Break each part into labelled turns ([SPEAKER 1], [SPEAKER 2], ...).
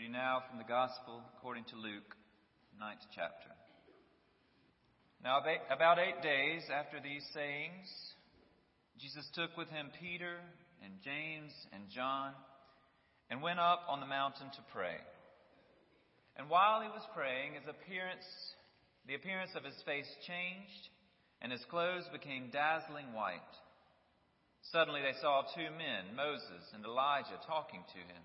[SPEAKER 1] Reading now from the Gospel according to Luke, ninth chapter. Now, about eight days after these sayings, Jesus took with him Peter and James and John and went up on the mountain to pray. And while he was praying, his appearance, the appearance of his face changed, and his clothes became dazzling white. Suddenly they saw two men, Moses and Elijah, talking to him.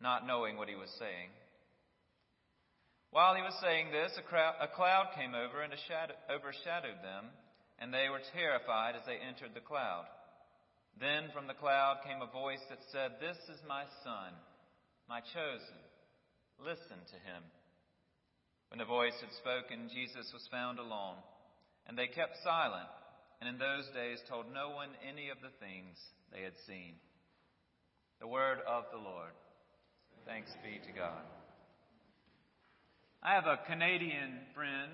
[SPEAKER 1] not knowing what he was saying. While he was saying this, a, crowd, a cloud came over and overshadowed them, and they were terrified as they entered the cloud. Then from the cloud came a voice that said, This is my son, my chosen. Listen to him. When the voice had spoken, Jesus was found alone, and they kept silent and in those days told no one any of the things they had seen. The word of the Lord. Thanks be to God. I have a Canadian friend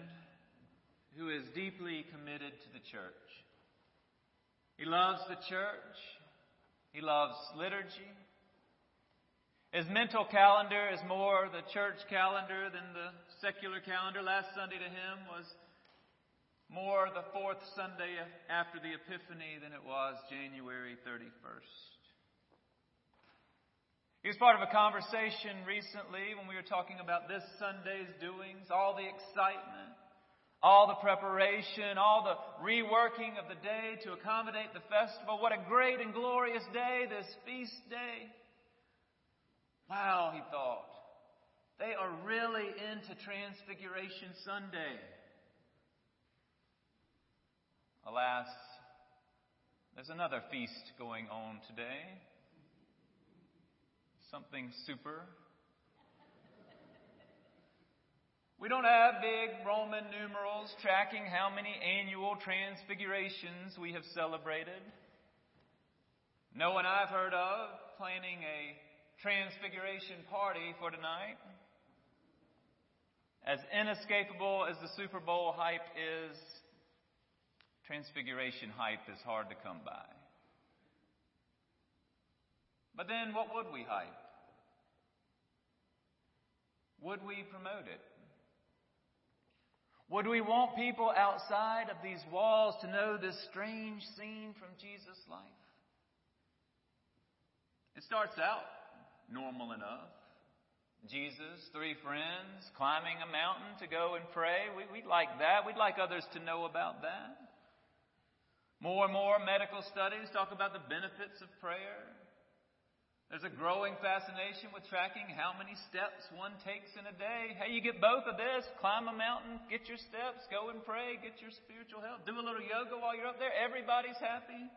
[SPEAKER 1] who is deeply committed to the church. He loves the church. He loves liturgy. His mental calendar is more the church calendar than the secular calendar. Last Sunday to him was more the fourth Sunday after the Epiphany than it was January 31st. Was part of a conversation recently when we were talking about this Sunday's doings, all the excitement, all the preparation, all the reworking of the day to accommodate the festival. What a great and glorious day, this feast day. Wow, he thought. They are really into Transfiguration Sunday. Alas, there's another feast going on today. Something super. We don't have big Roman numerals tracking how many annual transfigurations we have celebrated. No one I've heard of planning a transfiguration party for tonight. As inescapable as the Super Bowl hype is, transfiguration hype is hard to come by. But then what would we hype? Would we promote it? Would we want people outside of these walls to know this strange scene from Jesus' life? It starts out normal enough. Jesus, three friends, climbing a mountain to go and pray. We, would like that. We'd like others to know about that. More and more medical studies talk about the benefits of prayer. There's a growing fascination with tracking how many steps one takes in a day. Hey, you get both of this. Climb a mountain, get your steps, go and pray, get your spiritual help, do a little yoga while you're up there. Everybody's happy.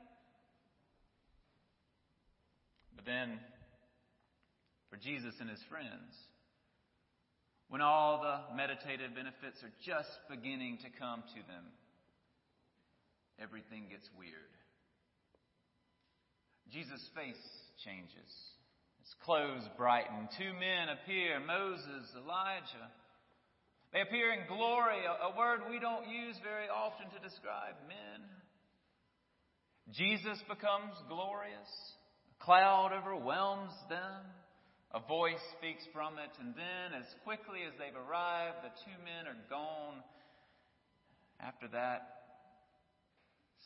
[SPEAKER 1] But then, for Jesus and his friends, when all the meditative benefits are just beginning to come to them, everything gets weird. Jesus' face changes. His clothes brighten. Two men appear Moses, Elijah. They appear in glory, a, word we don't use very often to describe men. Jesus becomes glorious. A cloud overwhelms them. A voice speaks from it, and then, as quickly as they've arrived, the two men are gone. After that,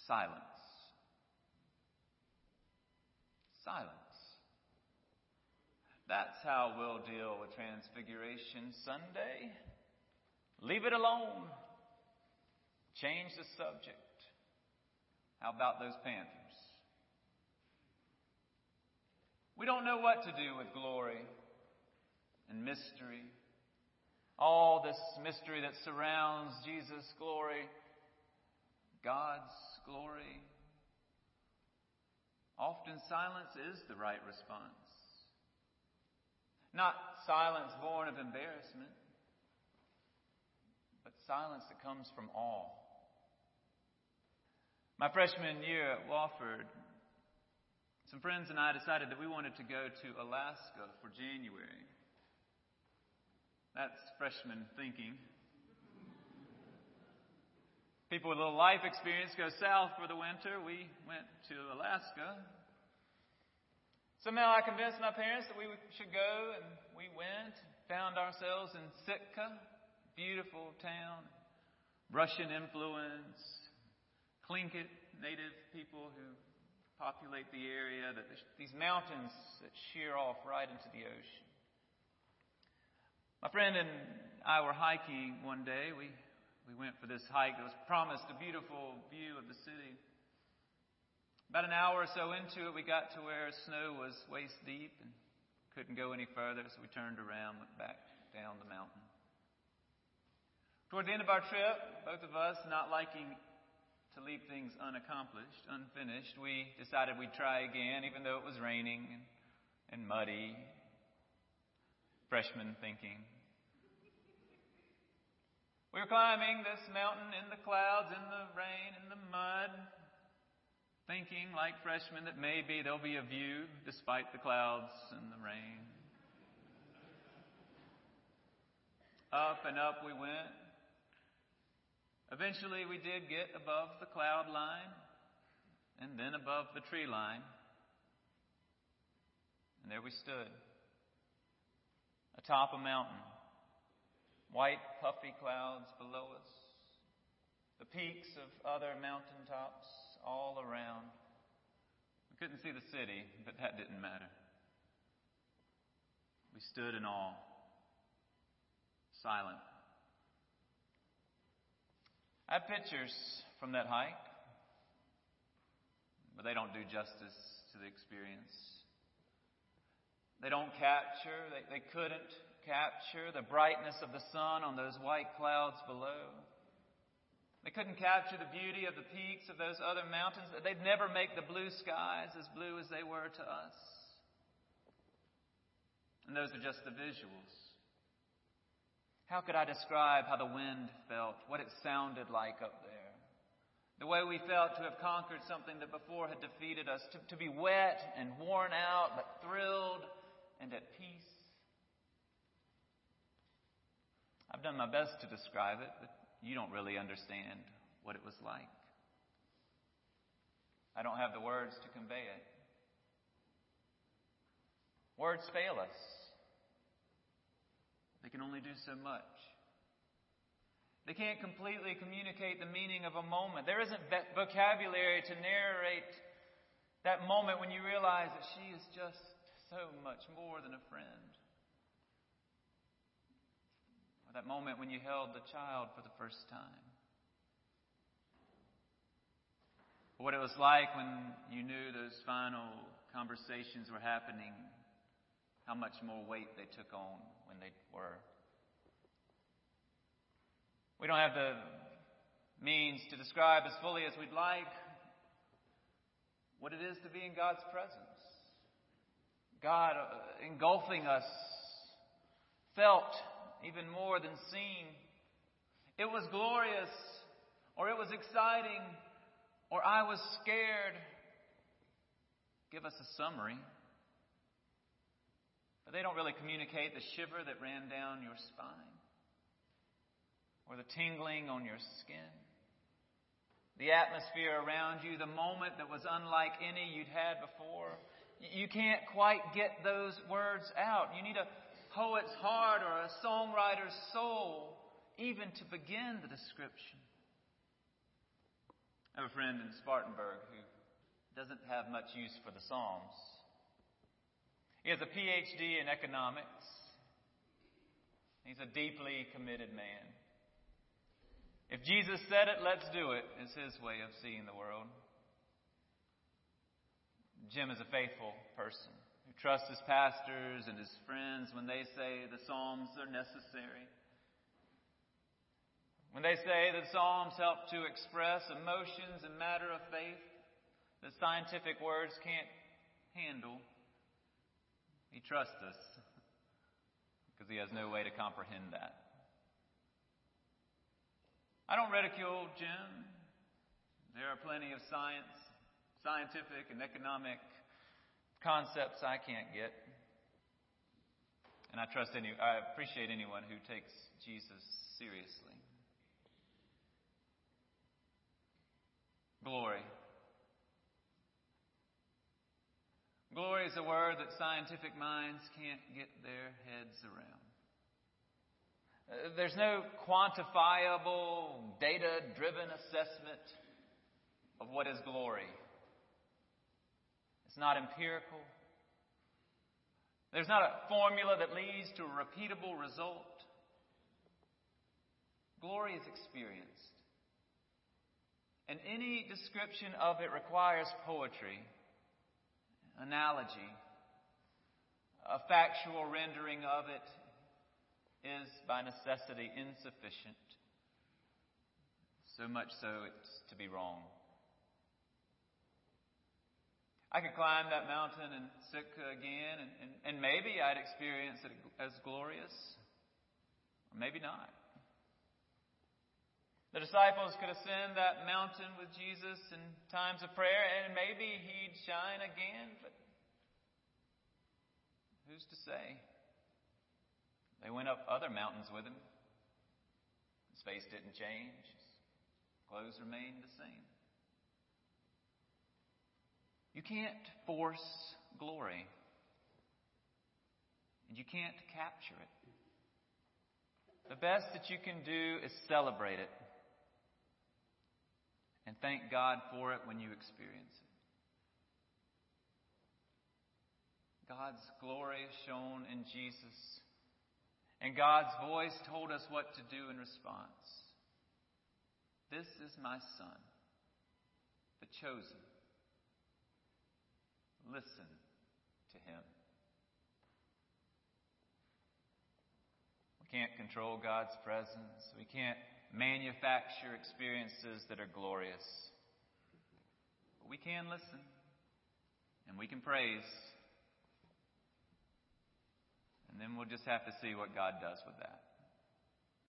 [SPEAKER 1] Silence. Silence. That's how we'll deal with Transfiguration Sunday. Leave it alone. Change the subject. How about those Panthers? We don't know what to do with glory and mystery. All this mystery that surrounds Jesus' glory, God's glory. Often silence is the right response. Not silence born of embarrassment, but silence that comes from awe. My freshman year at Wofford, some friends and I decided that we wanted to go to Alaska for January. That's freshman thinking. People with a little life experience go south for the winter. We went to Alaska. Somehow I convinced my parents that we should go, and we went, found ourselves in Sitka, beautiful town, Russian influence, Tlingit native people who populate the area, that these mountains that sheer off right into the ocean. My friend and I were hiking one day. We we went for this hike that was promised a beautiful view of the city. About an hour or so into it, we got to where snow was waist deep and couldn't go any further, so we turned around, went back down the mountain. Toward the end of our trip, both of us not liking to leave things unaccomplished, unfinished, we decided we'd try again, even though it was raining and, and muddy. Freshman thinking. We were climbing this mountain in the clouds, in the rain, in the mud, thinking like freshmen that maybe there'll be a view despite the clouds and the rain. Up and up we went. Eventually we did get above the cloud line and then above the tree line. And there we stood atop a mountain white puffy clouds below us, the peaks of other mountaintops all around. We couldn't see the city, but that didn't matter. We stood in awe, silent. I have pictures from that hike, but they don't do justice to the experience. They don't capture, they, they couldn't capture the brightness of the sun on those white clouds below. They couldn't capture the beauty of the peaks of those other mountains. They'd never make the blue skies as blue as they were to us. And those are just the visuals. How could I describe how the wind felt, what it sounded like up there? The way we felt to have conquered something that before had defeated us, to, to be wet and worn out, but thrilled and at peace. I've done my best to describe it, but you don't really understand what it was like. I don't have the words to convey it. Words fail us. They can only do so much. They can't completely communicate the meaning of a moment. There isn't vocabulary to narrate that moment when you realize that she is just so much more than a friend. Or that moment when you held the child for the first time. Or what it was like when you knew those final conversations were happening, how much more weight they took on when they were. We don't have the means to describe as fully as we'd like what it is to be in God's presence. God uh, engulfing us, felt even more than seen. It was glorious, or it was exciting, or I was scared. Give us a summary. But they don't really communicate the shiver that ran down your spine, or the tingling on your skin, the atmosphere around you, the moment that was unlike any you'd had before. You can't quite get those words out. You need a poet's heart or a songwriter's soul, even to begin the description. I have a friend in Spartanburg who doesn't have much use for the Psalms. He has a PhD in economics. He's a deeply committed man. If Jesus said it, let's do it, is his way of seeing the world. Jim is a faithful person trust his pastors and his friends when they say the Psalms are necessary. When they say that Psalms help to express emotions and matter of faith that scientific words can't handle, he trusts us because he has no way to comprehend that. I don't ridicule Jim. There are plenty of science, scientific and economic concepts I can't get. And I trust any, I appreciate anyone who takes Jesus seriously. Glory. Glory is a word that scientific minds can't get their heads around. Uh, there's no quantifiable, data driven assessment of what is glory. It's not empirical. There's not a formula that leads to a repeatable result. Glory is experienced. And any description of it requires poetry, analogy, a factual rendering of it is by necessity insufficient. So much so it's to be wrong. I could climb that mountain in Sitka again, and, and, and maybe I'd experience it as glorious, or maybe not. The disciples could ascend that mountain with Jesus in times of prayer, and maybe he'd shine again, but who's to say? They went up other mountains with him. His face didn't change, his clothes remained the same. You can't force glory, and you can't capture it. The best that you can do is celebrate it and thank God for it when you experience it. God's glory shone in Jesus, and God's voice told us what to do in response. This is my Son, the chosen. Listen to him. We can't control God's presence. We can't manufacture experiences that are glorious. But we can listen and we can praise. And then we'll just have to see what God does with that.